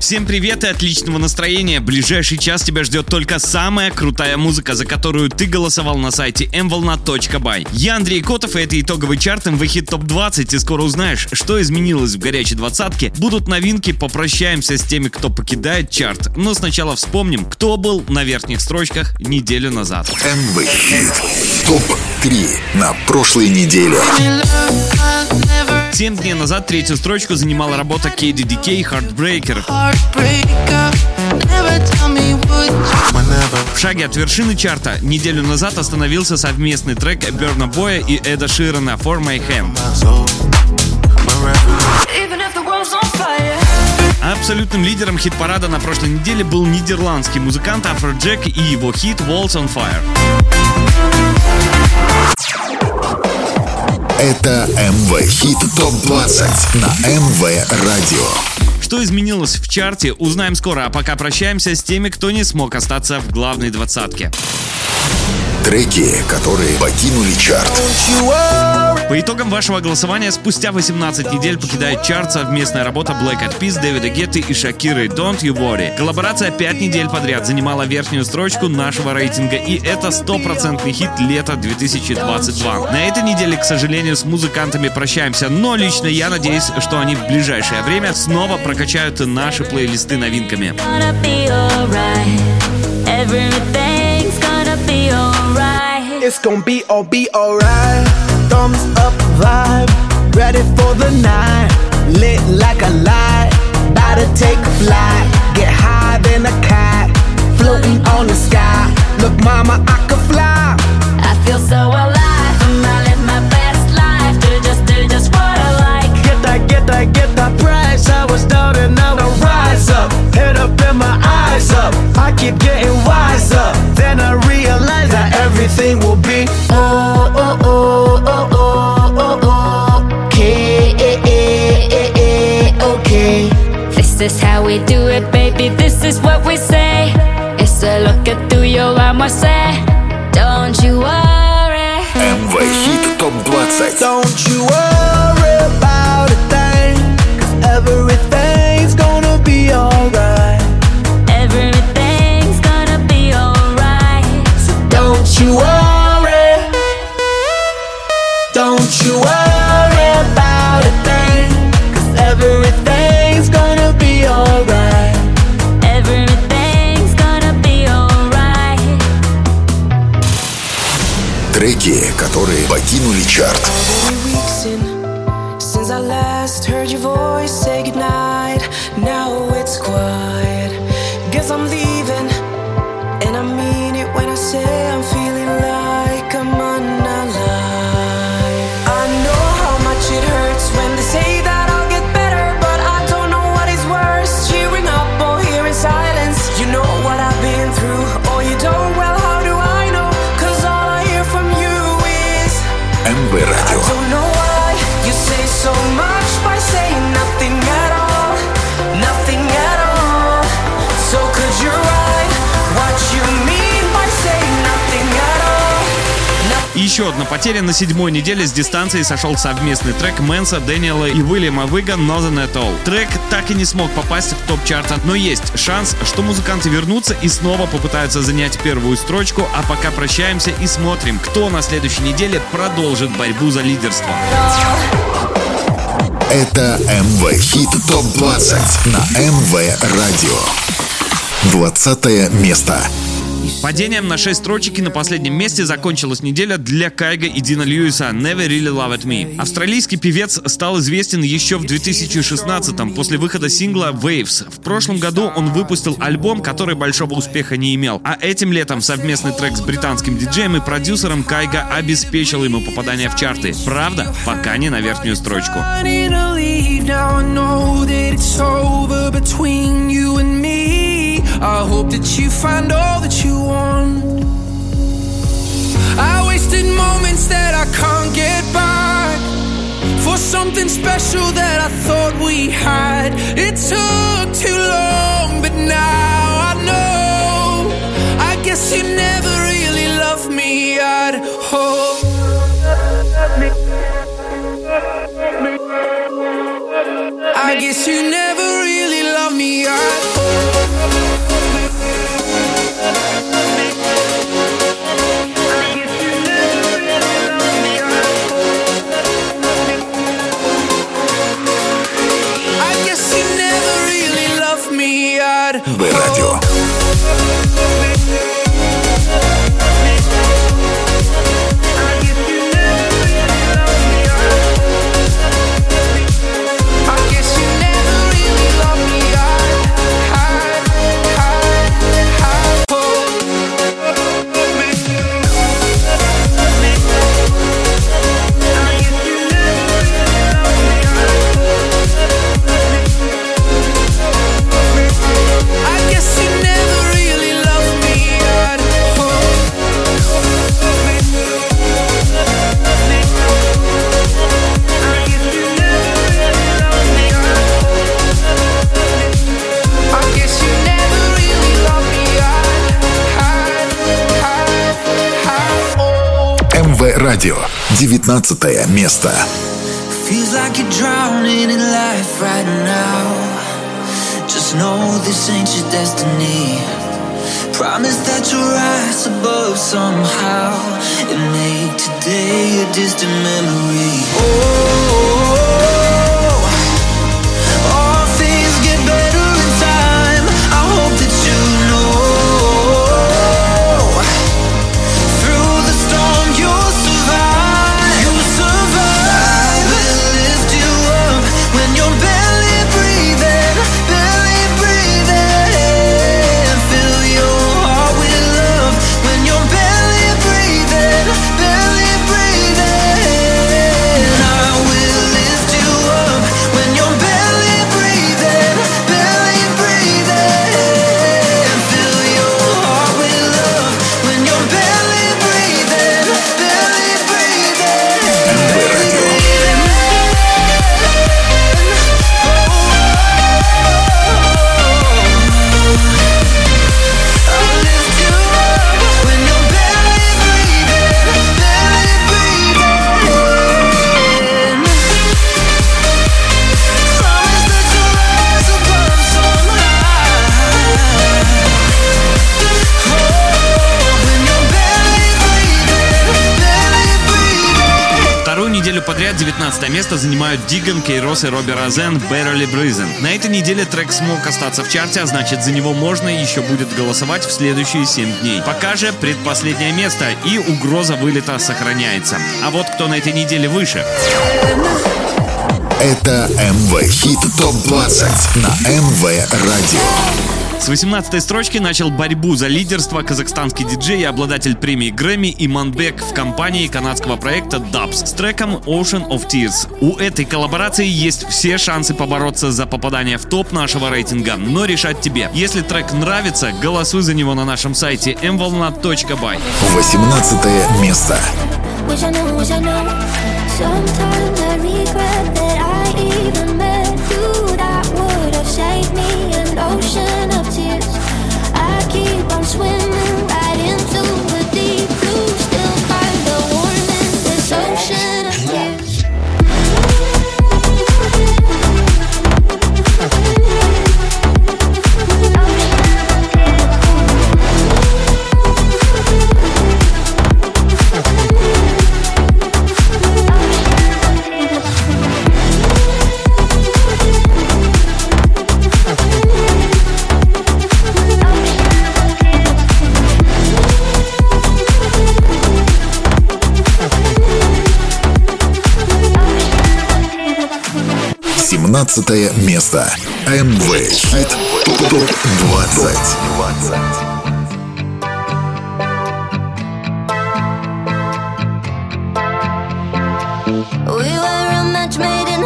Всем привет и отличного настроения. Ближайший час тебя ждет только самая крутая музыка, за которую ты голосовал на сайте mvolna.by. Я Андрей Котов, и это итоговый чарт МВ Хит Топ 20. И скоро узнаешь, что изменилось в горячей двадцатке. Будут новинки, попрощаемся с теми, кто покидает чарт. Но сначала вспомним, кто был на верхних строчках неделю назад. МВ Хит Топ 3 на прошлой неделе. Семь дней назад третью строчку занимала работа KDDK Heartbreaker. В шаге от вершины чарта неделю назад остановился совместный трек Берна Боя и Эда Ширана For My Hand. Абсолютным лидером хит-парада на прошлой неделе был нидерландский музыкант Афроджек и его хит Walls on Fire. Это МВ Хит ТОП-20 на МВ Радио. Что изменилось в чарте, узнаем скоро, а пока прощаемся с теми, кто не смог остаться в главной двадцатке. Треки, которые покинули чарт. По итогам вашего голосования спустя 18 недель покидает чарт совместная работа Black Eyed Peas, Дэвида Гетты и Шакиры Don't You Worry. Коллаборация 5 недель подряд занимала верхнюю строчку нашего рейтинга, и это стопроцентный хит лета 2022. На этой неделе, к сожалению, с музыкантами прощаемся, но лично я надеюсь, что они в ближайшее время снова прокачают наши плейлисты новинками. It's gonna be all be alright. Thumbs up vibe, ready for the night. Lit like a light, about to take a flight. Get higher than a cat, floating on the sky. Look, mama, I could fly. I feel so alive. I'm out in my best life. Do just, do just what I like. Get that, get that, get that price. I was down and now I rise up. Head up and my eyes up. I keep getting wiser. Then I everything will be oh oh oh oh oh oh oh okay okay. This is how we do it, baby. This is what we say. It's a look at through your armor, say. Don't you worry. MV hit Top 20. Don't you worry. Которые покинули чарт. Since I last heard your voice еще одна потеря на седьмой неделе с дистанции сошел совместный трек Мэнса, Дэниела и Уильяма Вига Nothing at All. Трек так и не смог попасть в топ-чарта, но есть шанс, что музыканты вернутся и снова попытаются занять первую строчку, а пока прощаемся и смотрим, кто на следующей неделе продолжит борьбу за лидерство. Это МВ Хит ТОП-20 на МВ Радио. 20 место. Падением на 6 строчек и на последнем месте закончилась неделя для Кайга и Дина Льюиса «Never Really Loved Me». Австралийский певец стал известен еще в 2016-м после выхода сингла «Waves». В прошлом году он выпустил альбом, который большого успеха не имел. А этим летом совместный трек с британским диджеем и продюсером Кайга обеспечил ему попадание в чарты. Правда, пока не на верхнюю строчку. Now. I know that it's over between you and me. I hope that you find all that you want. I wasted moments that I can't get back. for something special that I thought we had. It took too long, but now I know. I guess you never really loved me at all. I guess you never really loved me at. МВ Радио. Радио. 19 место. Feels like you're drowning in life right now. Just know this ain't your destiny. Promise that you'll rise above somehow and make today a distant memory. Oh, 19 место занимают Диган, Кейрос и Робби Розен «Barely Breathing». На этой неделе трек смог остаться в чарте, а значит за него можно еще будет голосовать в следующие 7 дней. Пока же предпоследнее место и угроза вылета сохраняется. А вот кто на этой неделе выше. Это МВ Хит ТОП-20 на МВ Радио. С 18 строчки начал борьбу за лидерство казахстанский диджей и обладатель премии Грэмми Иманбек в компании канадского проекта Dubs с треком Ocean of Tears. У этой коллаборации есть все шансы побороться за попадание в топ нашего рейтинга, но решать тебе. Если трек нравится, голосуй за него на нашем сайте mvolna.by. 18 место. Wish I knew, wish I knew. Sometimes I regret that I even met 17 место. МВ Хит ТОП 20. We were a match made in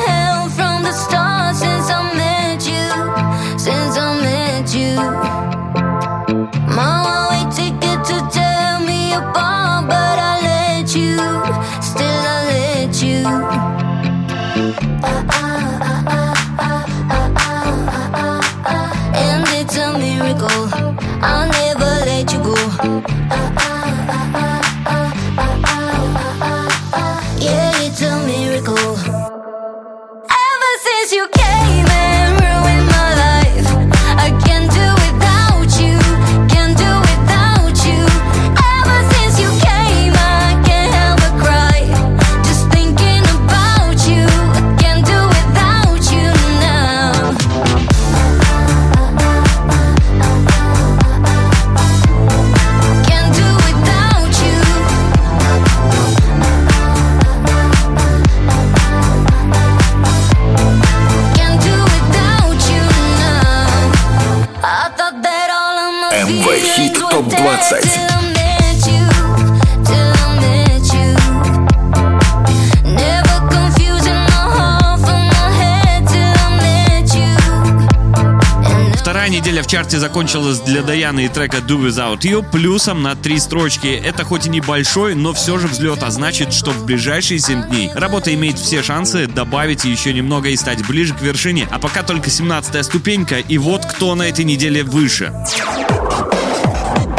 чарте закончилась для Даяны и трека Do Without You плюсом на три строчки. Это хоть и небольшой, но все же взлет, а значит, что в ближайшие 7 дней работа имеет все шансы добавить еще немного и стать ближе к вершине. А пока только 17 ступенька, и вот кто на этой неделе выше.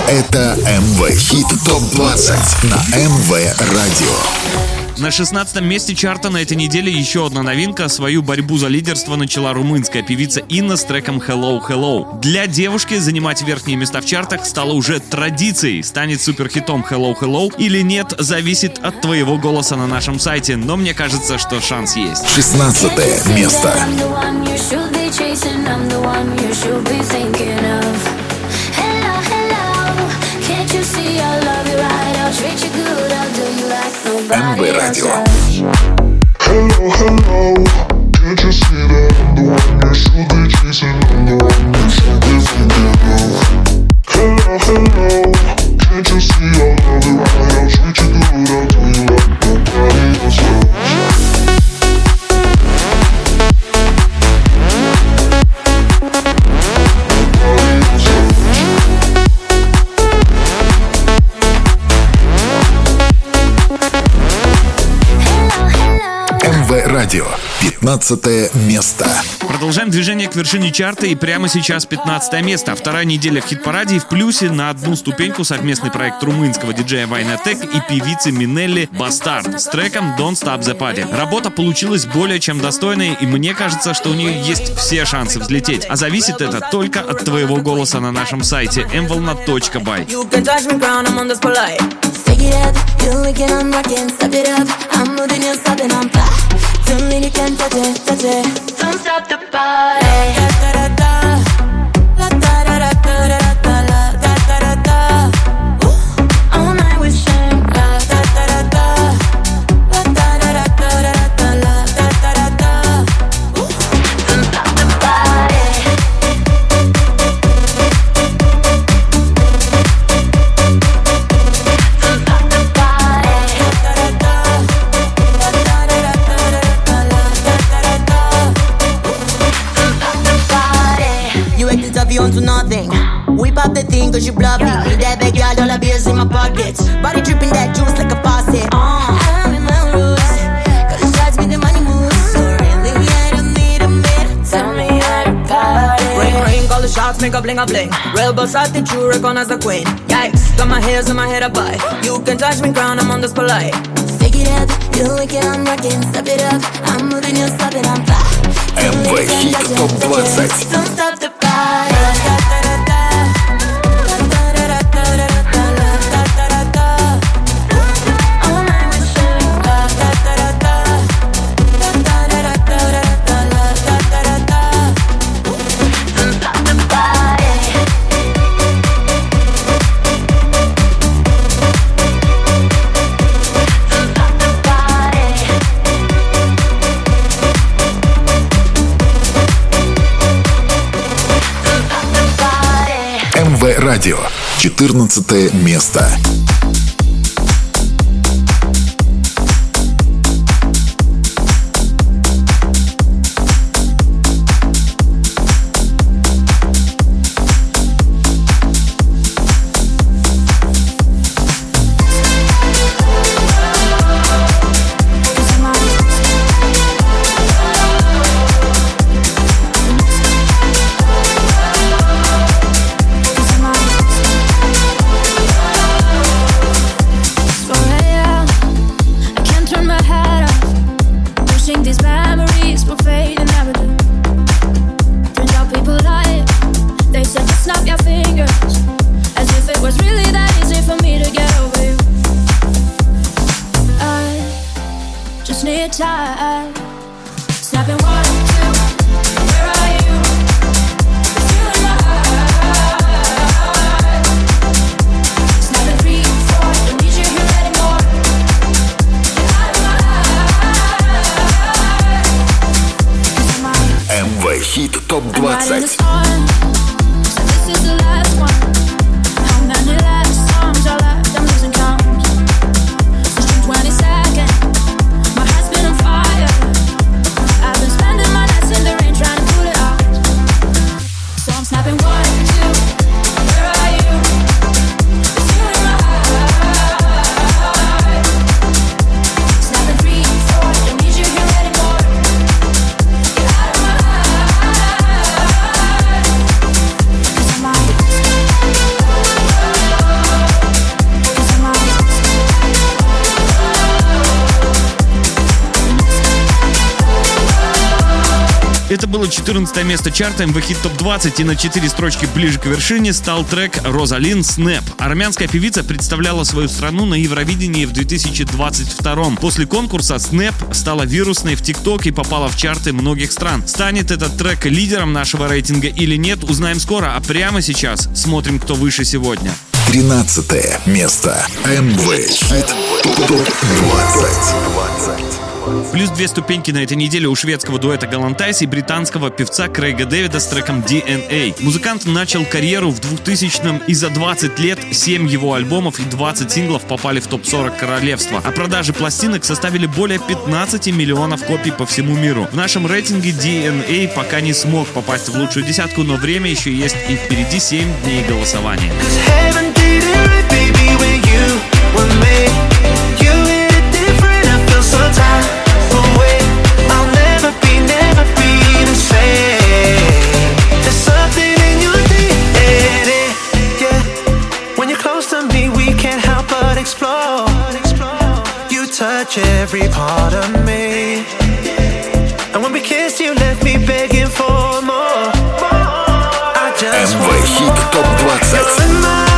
Это МВ Хит ТОП-20 на МВ Радио. На 16 месте чарта на этой неделе еще одна новинка. Свою борьбу за лидерство начала румынская певица Инна с треком Hello Hello. Для девушки занимать верхние места в чартах стало уже традицией. Станет суперхитом Hello Hello или нет, зависит от твоего голоса на нашем сайте. Но мне кажется, что шанс есть. 16 место. I'm the one you should be thinking of. Hello, hello, can't you see I love you right? I'll treat you good, I'll do you like nobody else. Радио. 15 место. Продолжаем движение к вершине чарта и прямо сейчас 15 место. Вторая неделя в хит-параде и в плюсе на одну ступеньку совместный проект румынского диджея Вайнатек и певицы Минелли Бастард с треком Don't Stop the Party. Работа получилась более чем достойной и мне кажется, что у нее есть все шансы взлететь. А зависит это только от твоего голоса на нашем сайте mvolna.by. Don't Bye. shots, make a bling a bling. Real boss attitude, recognize the queen. Yikes, got my hairs in my head up high. You can touch me, crown, I'm on this polite. Stick it up, you like it, I'm rocking. Step it up, I'm moving, you stop it, I'm fly. МВ Хит ТОП 20 радио. 14 место. Было 14 место чарта МВ Хит Топ 20 и на 4 строчки ближе к вершине стал трек «Розалин Снэп». Армянская певица представляла свою страну на Евровидении в 2022 После конкурса Снэп стала вирусной в ТикТок и попала в чарты многих стран. Станет этот трек лидером нашего рейтинга или нет, узнаем скоро, а прямо сейчас смотрим, кто выше сегодня. 13 место. МВ Хит Топ 20. Плюс две ступеньки на этой неделе у шведского дуэта Галантайс и британского певца Крейга Дэвида с треком DNA. Музыкант начал карьеру в 2000-м и за 20 лет 7 его альбомов и 20 синглов попали в топ-40 королевства, а продажи пластинок составили более 15 миллионов копий по всему миру. В нашем рейтинге DNA пока не смог попасть в лучшую десятку, но время еще есть и впереди 7 дней голосования. touch every part of me. And when we kiss, you left me begging for more. more. I just want more. Top 20.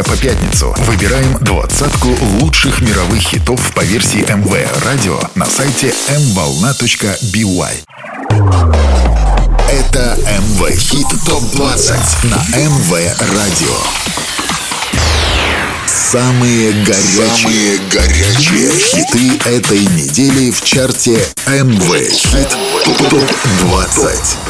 Понедельника по пятницу выбираем двадцатку лучших мировых хитов по версии МВ Радио на сайте mvolna.by. Это МВ Хит Топ 20 на МВ Радио. Самые горячие, Самые горячие хиты этой недели в чарте МВ Хит ТОП 20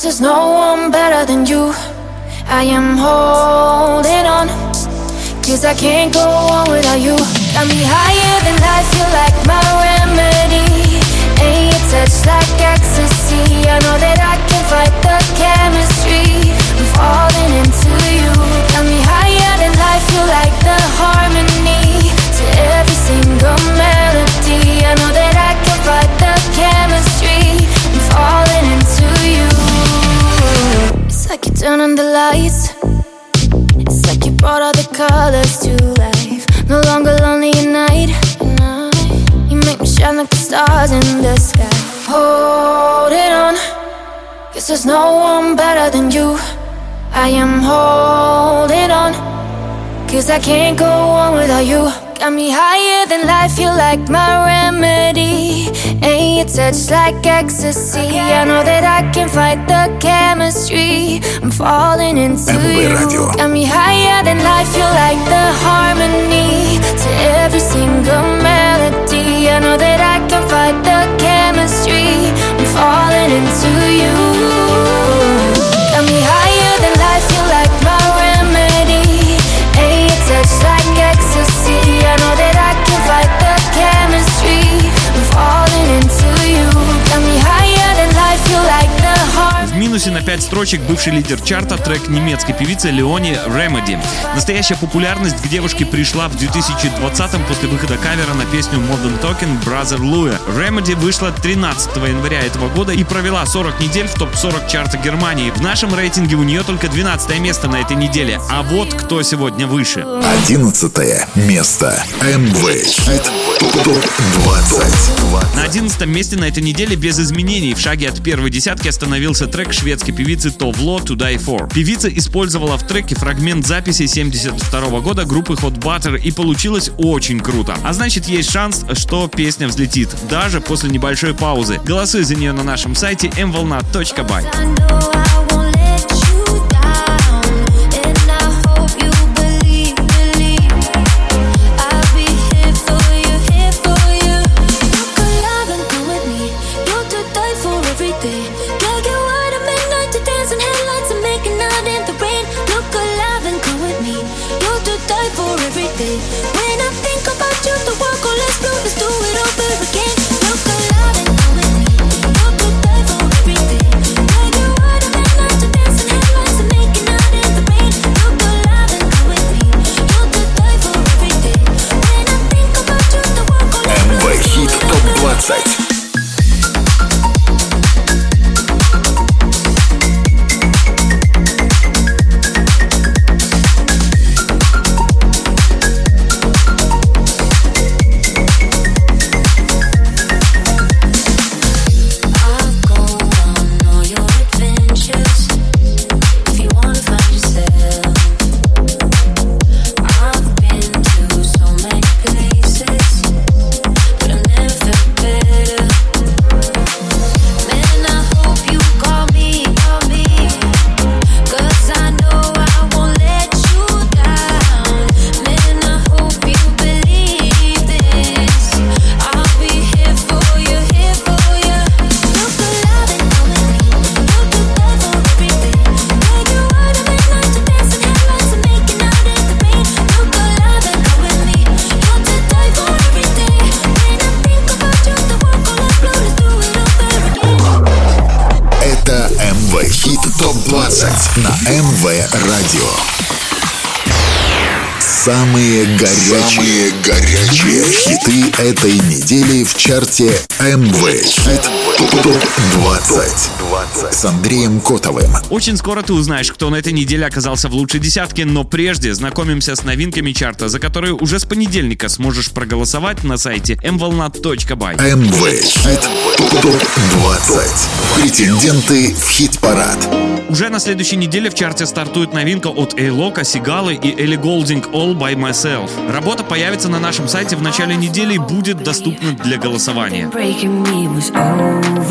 Cause there's no one better than you. I am holding on. Cause I can't go on without you. Got me higher than life, feel like my remedy. Ain't your touch like ecstasy. I know that I can fight the chemistry. I'm falling into you. Got me higher than life, feel like the harmony to every single melody. I know that I can fight the chemistry. Like you turn on the lights. It's like you brought all the colors to life. No longer lonely at night. You make me shine like the stars in the sky. Holding on, cause there's no one better than you. I am holding on, cause I can't go on without you. Got me higher than life, you like my remedy. And your touch like ecstasy. I know that I can fight the chemistry. I'm falling into you. Got me higher than life, you like the harmony. To every single melody. I know that I can fight the chemistry. I'm falling into you. Строчек бывший лидер чарта трек немецкой певицы Леони Remedy. Настоящая популярность к девушке пришла в 2020 после выхода кавера на песню Modern Talking Brother Louie. Remedy вышла 13 января этого года и провела 40 недель в топ-40 чарта Германии. В нашем рейтинге у нее только 12 место на этой неделе. А вот кто сегодня выше. 11 место. МВ ТОП-20. На 11 месте на этой неделе без изменений в шаге от первой десятки остановился трек шведской певицы Товло To Die For. Певица использовала в треке фрагмент записи 72 года группы Hot Butter и получилось очень круто. А значит есть шанс, что песня взлетит, даже после небольшой паузы. Голосуй за нее на нашем сайте mvolna.by. Андреем Котовым. Очень скоро ты узнаешь, кто на этой неделе оказался в лучшей десятке, но прежде знакомимся с новинками чарта, за которые уже с понедельника сможешь проголосовать на сайте mvolnat.by. МВ Хит ТОП-20. Претенденты в хит-парад. Уже на следующей неделе в чарте стартует новинка от Эйлока, Сигалы и Элли Голдинг All By Myself. Работа появится на нашем сайте в начале недели и будет доступна для голосования. breaking me was overcome.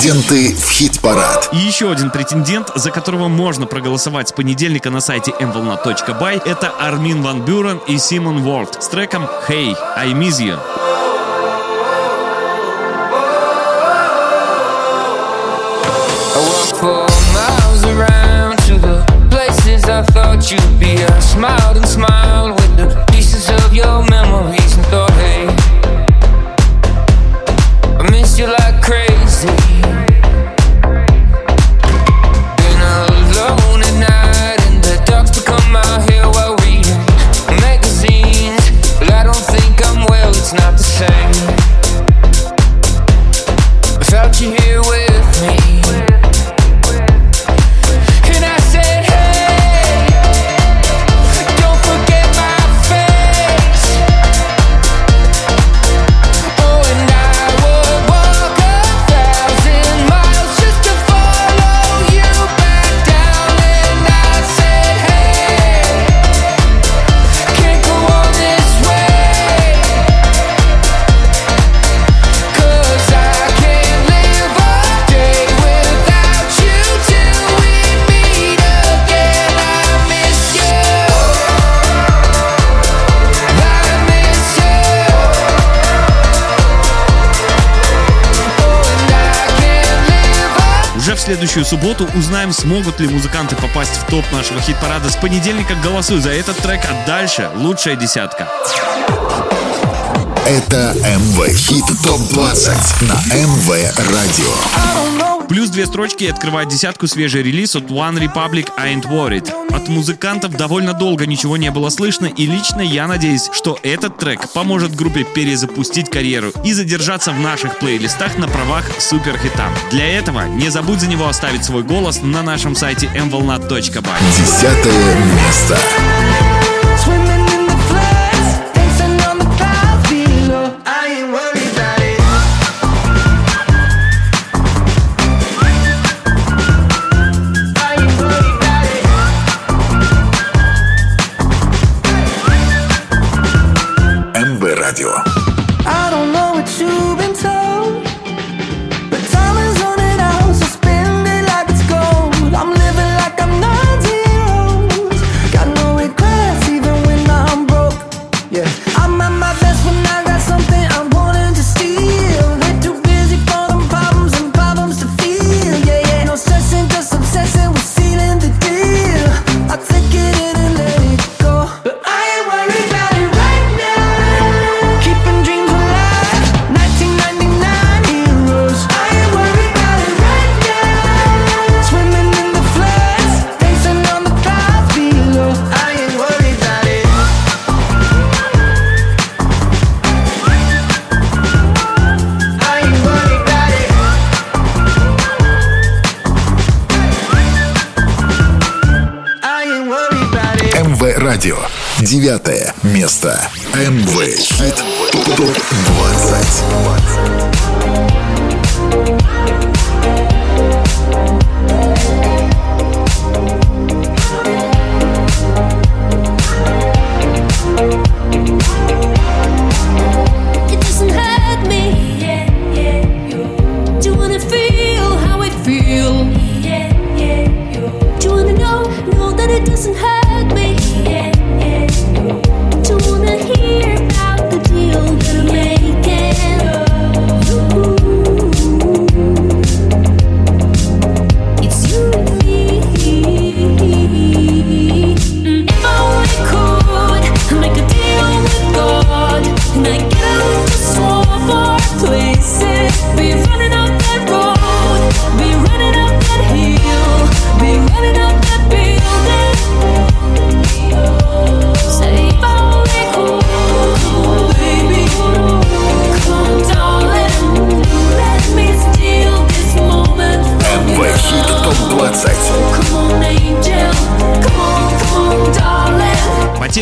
Претенденты в хит-парад. И еще один претендент, за которого можно проголосовать с понедельника на сайте mvolna.by, это Армин Ван Бюрен и Симон Уорд с треком «Hey, I Miss You». I thought you'd be. I smiled and smiled следующую субботу узнаем, смогут ли музыканты попасть в топ нашего хит-парада. С понедельника голосуй за этот трек, а дальше лучшая десятка. Это МВ Хит ТОП-20 на МВ Радио. Плюс две строчки и открывает десятку свежий релиз от One Republic I Ain't Worried. От музыкантов довольно долго ничего не было слышно, и лично я надеюсь, что этот трек поможет группе перезапустить карьеру и задержаться в наших плейлистах на правах суперхита. Для этого не забудь за него оставить свой голос на нашем сайте mvolnat.by. Десятое место. Девятое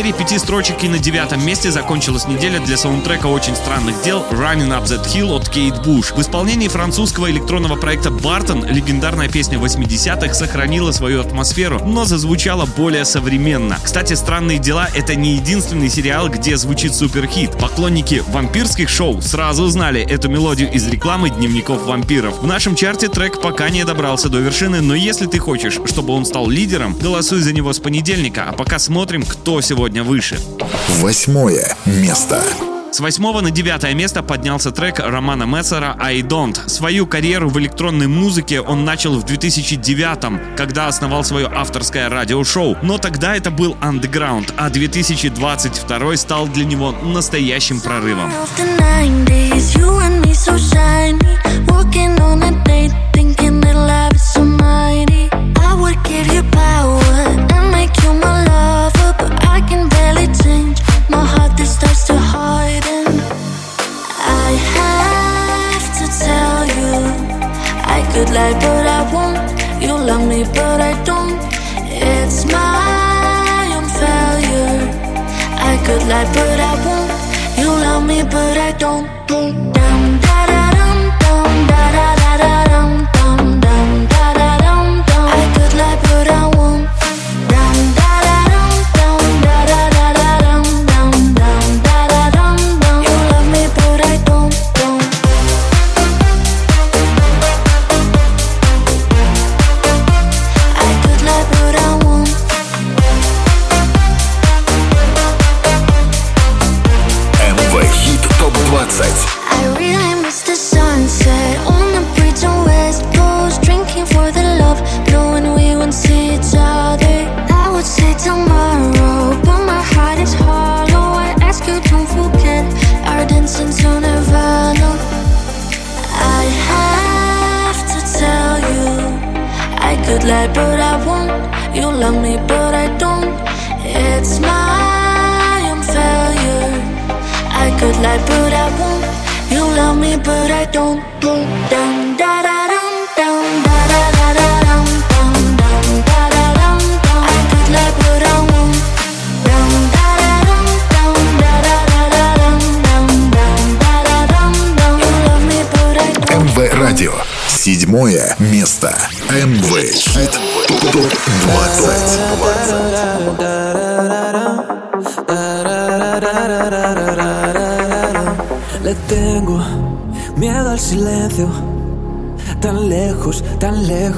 пяти строчек и на девятом месте закончилась неделя для саундтрека «Очень странных дел» «Running Up That Hill» от Кейт Буш. В исполнении французского электронного проекта «Бартон» легендарная песня 80-х сохранила свою атмосферу, но зазвучала более современно. Кстати, «Странные дела» — это не единственный сериал, где звучит суперхит. Поклонники вампирских шоу сразу узнали эту мелодию из рекламы дневников вампиров. В нашем чарте трек пока не добрался до вершины, но если ты хочешь, чтобы он стал лидером, голосуй за него с понедельника, а пока смотрим, кто сегодня выше. Восьмое место. С восьмого на девятое место поднялся трек Романа Мессера «I Don't». Свою карьеру в электронной музыке он начал в 2009 когда основал свое авторское радиошоу. Но тогда это был андеграунд, а 2022 стал для него настоящим прорывом. Could lie, but I won't. You love me, but I don't. It's my own failure. I could lie, but I won't. You love me, but I don't. Dum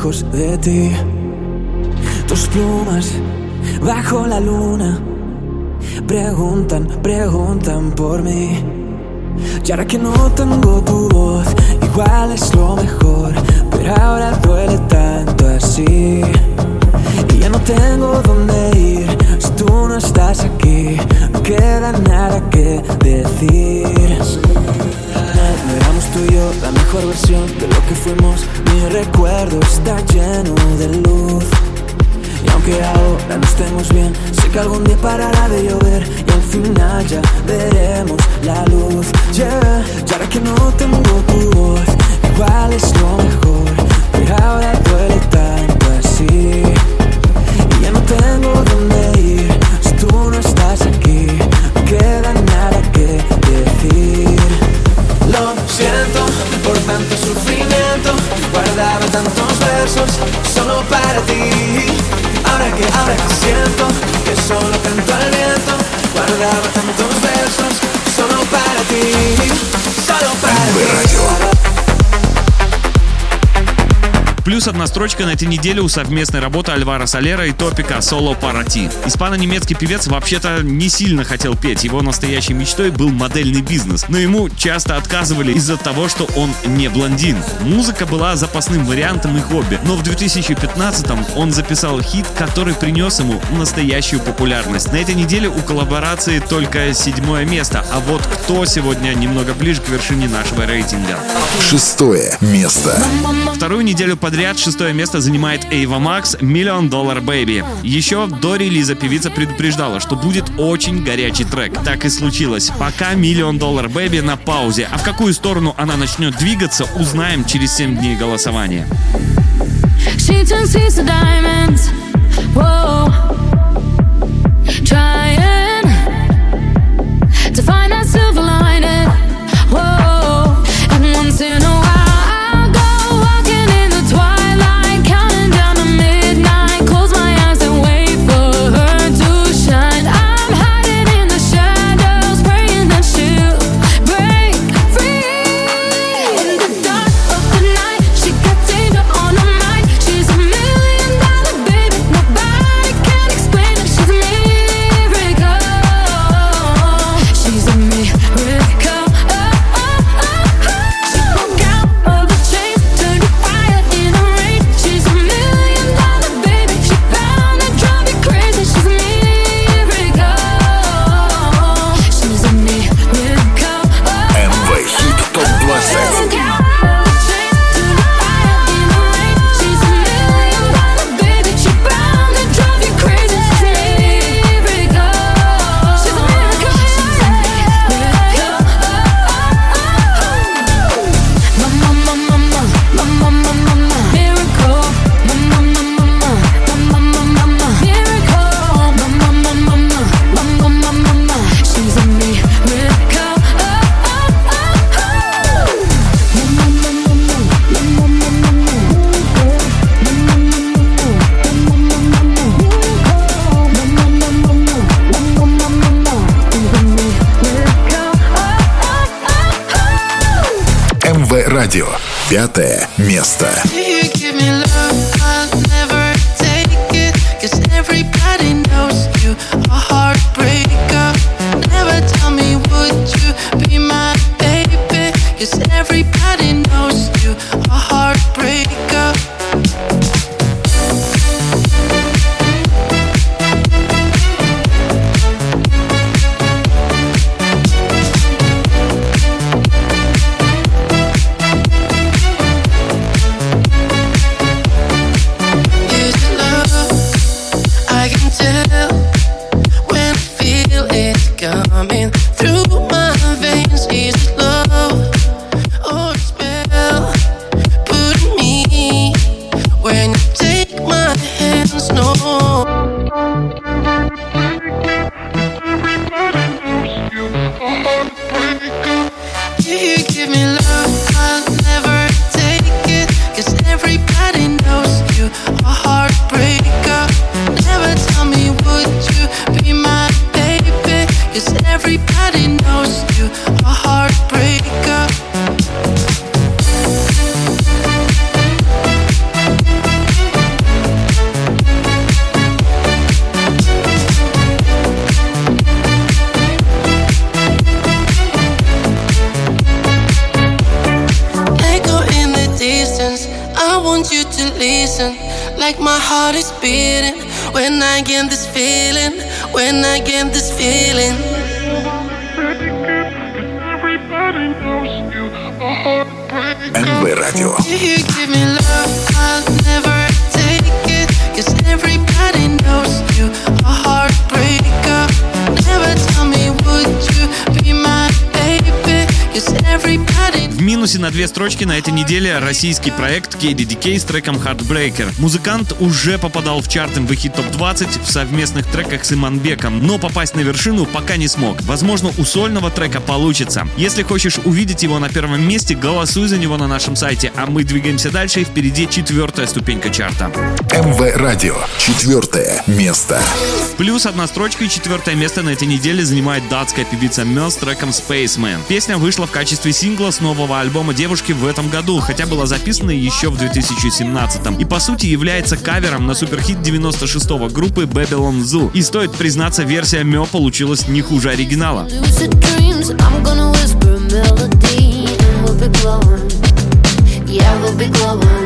de ti. Tus plumas bajo la luna preguntan, preguntan por mí. Y ahora que no tengo tu voz, igual es lo mejor, pero ahora duele tanto así. Y ya no tengo dónde ir si tú no estás aquí. No queda nada que decir. No éramos tú y yo la mejor versión de Mi recuerdo está lleno de luz. Y aunque ahora no estemos bien, sé que algún día parará de llover y al final ya veremos la luz. Yeah. Y ahora que no tengo tu voz, igual es lo mejor, pero ahora duele tanto así. Y ya no tengo dónde ir si tú no estás aquí. No queda nada que decir. Lo siento por tanto sufrimiento. Guardaba tantos versos solo para ti. Ahora que, ahora que siento que solo canto al viento. Guardaba tantos versos solo para ti. Solo para ti. Плюс одна строчка на этой неделе у совместной работы Альвара Солера и Топика «Соло Парати». Испано-немецкий певец вообще-то не сильно хотел петь, его настоящей мечтой был модельный бизнес, но ему часто отказывали из-за того, что он не блондин. Музыка была запасным вариантом и хобби, но в 2015-м он записал хит, который принес ему настоящую популярность. На этой неделе у коллаборации только седьмое место, а вот кто сегодня немного ближе к вершине нашего рейтинга. Шестое место. Вторую неделю подряд шестое место занимает Ava Max «Million Dollar Baby». Еще до релиза певица предупреждала, что будет очень горячий трек. Так и случилось. Пока «Million Dollar Baby» на паузе. А в какую сторону она начнет двигаться, узнаем через 7 дней голосования. She turns pieces to diamonds. Whoa. Trying Пятое место. decent. Like my heart is beating when I get this feeling. When I get this feeling. Radio. You give me love? I'll never take it. Cause everybody knows you. A heartbreaker. Never tell me, would you? Две строчки на этой неделе российский проект KDDK с треком Heartbreaker. Музыкант уже попадал в чарты в хит топ-20 в совместных треках с Иманбеком, но попасть на вершину пока не смог. Возможно, у сольного трека получится. Если хочешь увидеть его на первом месте, голосуй за него на нашем сайте, а мы двигаемся дальше и впереди четвертая ступенька чарта. МВ Радио. Четвертое место. Плюс одна строчка и четвертое место на этой неделе занимает датская певица Мел с треком Spaceman. Песня вышла в качестве сингла с нового альбома девушки в этом году, хотя была записана еще в 2017 и по сути является кавером на суперхит 96-го группы Babylon Zoo. И стоит признаться, версия Мё получилась не хуже оригинала. Yeah, we'll be glowing.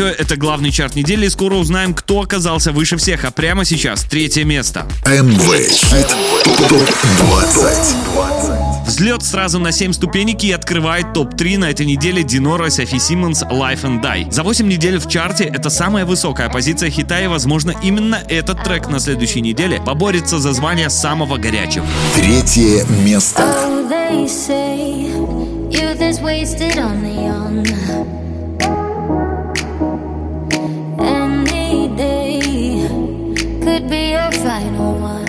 Радио — это главный чарт недели, и скоро узнаем, кто оказался выше всех, а прямо сейчас третье место. МВ Хит ТОП-20. Взлет сразу на 7 ступенек и открывает топ-3 на этой неделе Динора Софи Симмонс Life and Die. За 8 недель в чарте это самая высокая позиция хита и, возможно, именно этот трек на следующей неделе поборется за звание самого горячего. Третье место. Could be your final one.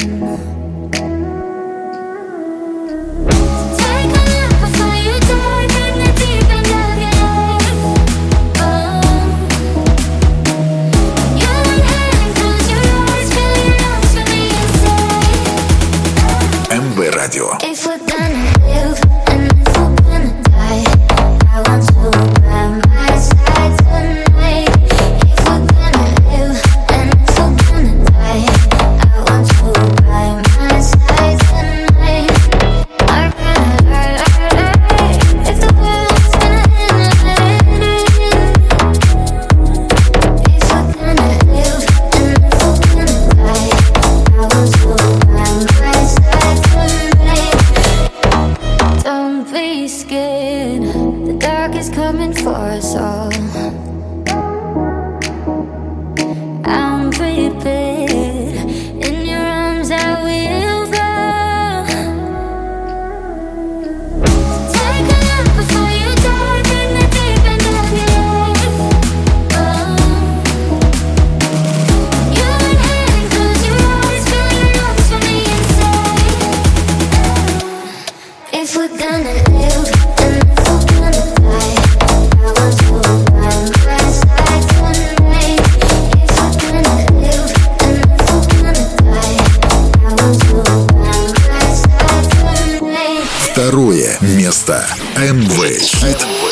Второе место. МВ.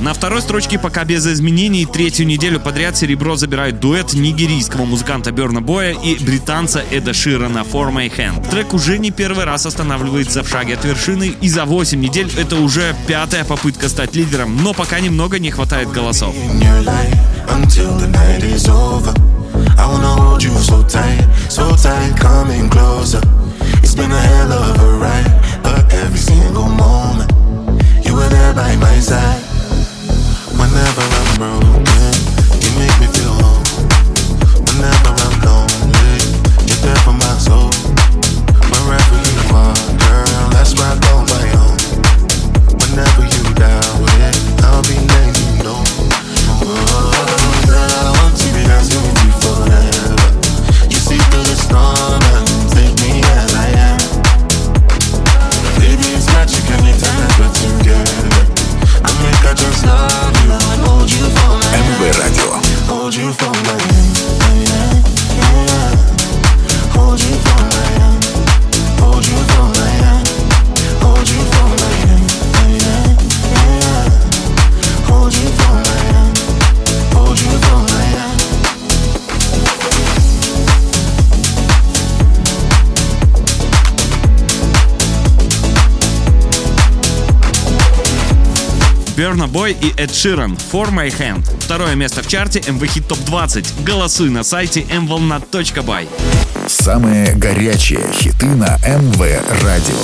На второй строчке пока без изменений третью неделю подряд серебро забирает дуэт нигерийского музыканта Берна Боя и британца Эда Ширана For My Hand. Трек уже не первый раз останавливается в шаге от вершины, и за 8 недель это уже пятая попытка стать лидером, но пока немного не хватает голосов. It's been a hell of a ride, every single moment you were there by my side. Whenever I'm broken, You for my hand. Берна Бой и Эд Ширан For My Hand. Второе место в чарте MV Hit Top 20. Голосуй на сайте mvolna.by. Самые горячие хиты на МВ Радио.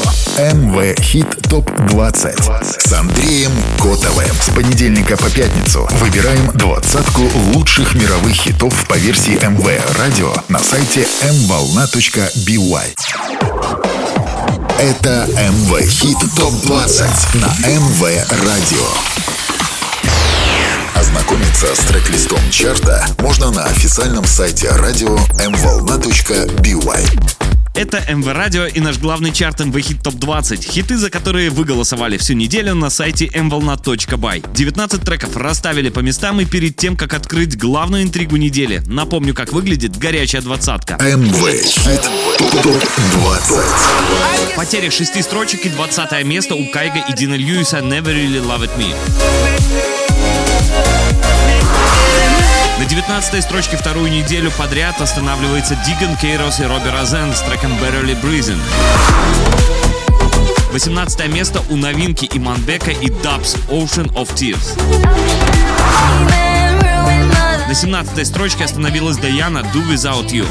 МВ Хит Топ 20 с Андреем Котовым. С понедельника по пятницу выбираем двадцатку лучших мировых хитов по версии МВ Радио на сайте mvolna.by. Это МВ Хит Топ 20 на МВ Радио. Ознакомиться с трек-листом чарта можно на официальном сайте радио mvolna.by. Это МВ Радио и наш главный чарт МВ Хит Топ 20. Хиты, за которые вы голосовали всю неделю на сайте mvolna.by. 19 треков расставили по местам и перед тем, как открыть главную интригу недели. Напомню, как выглядит горячая двадцатка. МВ Хит Топ 20. Потеря шести строчек и 20 место у Кайга и Дина Льюиса Never Really Loved Me. На 19 строчке вторую неделю подряд останавливается Диган Кейрос и Робби Розен с треком Barely Breathing. 18 место у новинки Иманбека и Дабс Ocean of Tears. На 17 строчке остановилась Даяна Do Without You.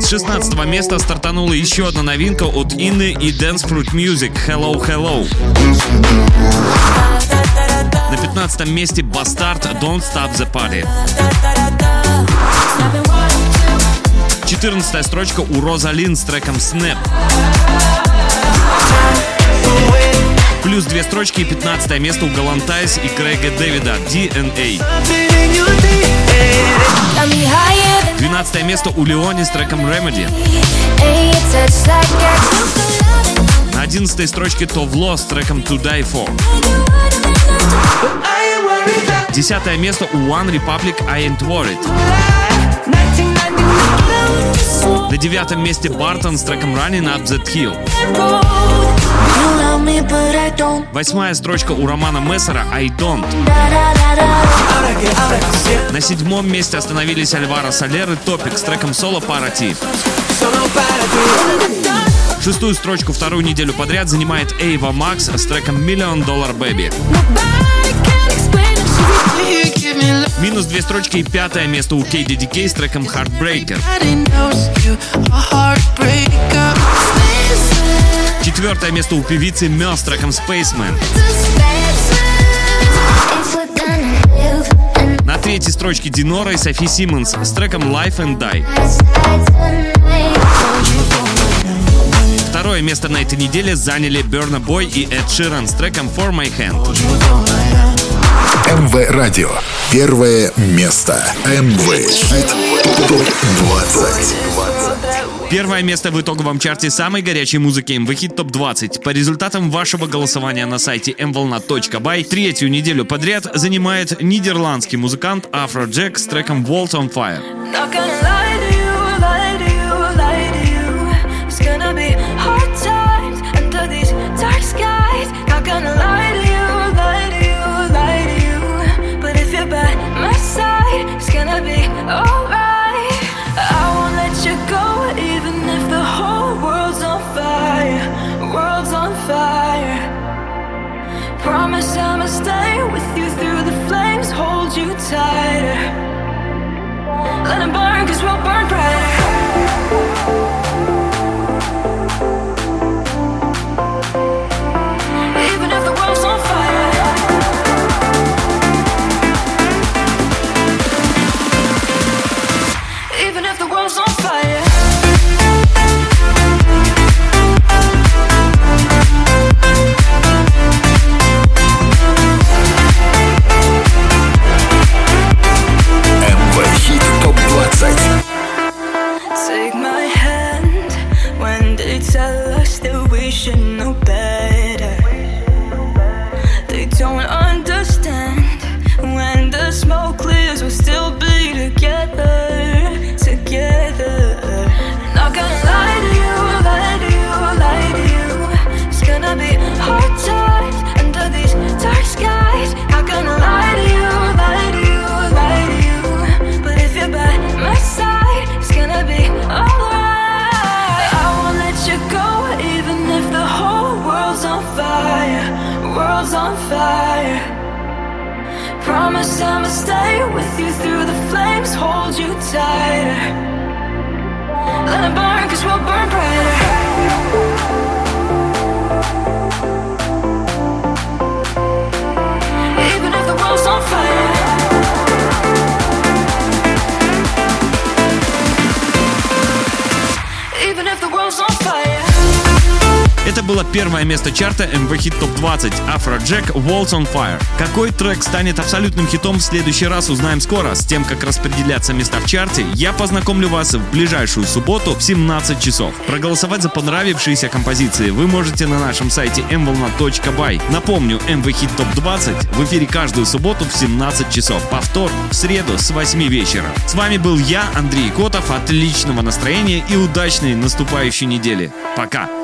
С 16 места стартанула еще одна новинка от Инны и Dance Fruit Music Hello Hello. На 15 месте Бастард Don't Stop the Party. 14 строчка у Розалин с треком Snap. Плюс две строчки и 15 место у Галантайс и Крэга Дэвида DNA. 12 место у Леони с треком Remedy. На 11 строчке Товло с треком To Die For. Десятое место у One Republic I Ain't Worried. На девятом месте Бартон с треком Running Up That Hill. Восьмая строчка у Романа Мессера I Don't. На седьмом месте остановились Альвара Солер и Топик с треком Соло Парати. Шестую строчку вторую неделю подряд занимает Эйва Макс с треком Million Dollar Baby. Минус две строчки и пятое место у KDDK с треком Heartbreaker. Четвертое место у певицы Мел с треком Spaceman. На третьей строчке Динора и Софи Симмонс с треком Life and Die. Второе место на этой неделе заняли Burna Boy и Эд Ширан с треком For My Hand. МВ Радио. Первое место. МВ Хит ТОП-20. Первое место в итоговом чарте самой горячей музыки MV Hit Top 20. По результатам вашего голосования на сайте mvolna.by третью неделю подряд занимает нидерландский музыкант Afro Jack с треком Walls on Fire. burn bright. Promise I'ma stay with you through the flames, hold you tighter. Let it burn, cause we'll burn brighter. Это было первое место чарта MV Hit Top 20 Afro Jack Walls on Fire. Какой трек станет абсолютным хитом в следующий раз узнаем скоро. С тем, как распределяться места в чарте, я познакомлю вас в ближайшую субботу в 17 часов. Проголосовать за понравившиеся композиции вы можете на нашем сайте mvolna.by. Напомню, MV Hit Top 20 в эфире каждую субботу в 17 часов. Повтор в среду с 8 вечера. С вами был я, Андрей Котов. Отличного настроения и удачной наступающей недели. Пока!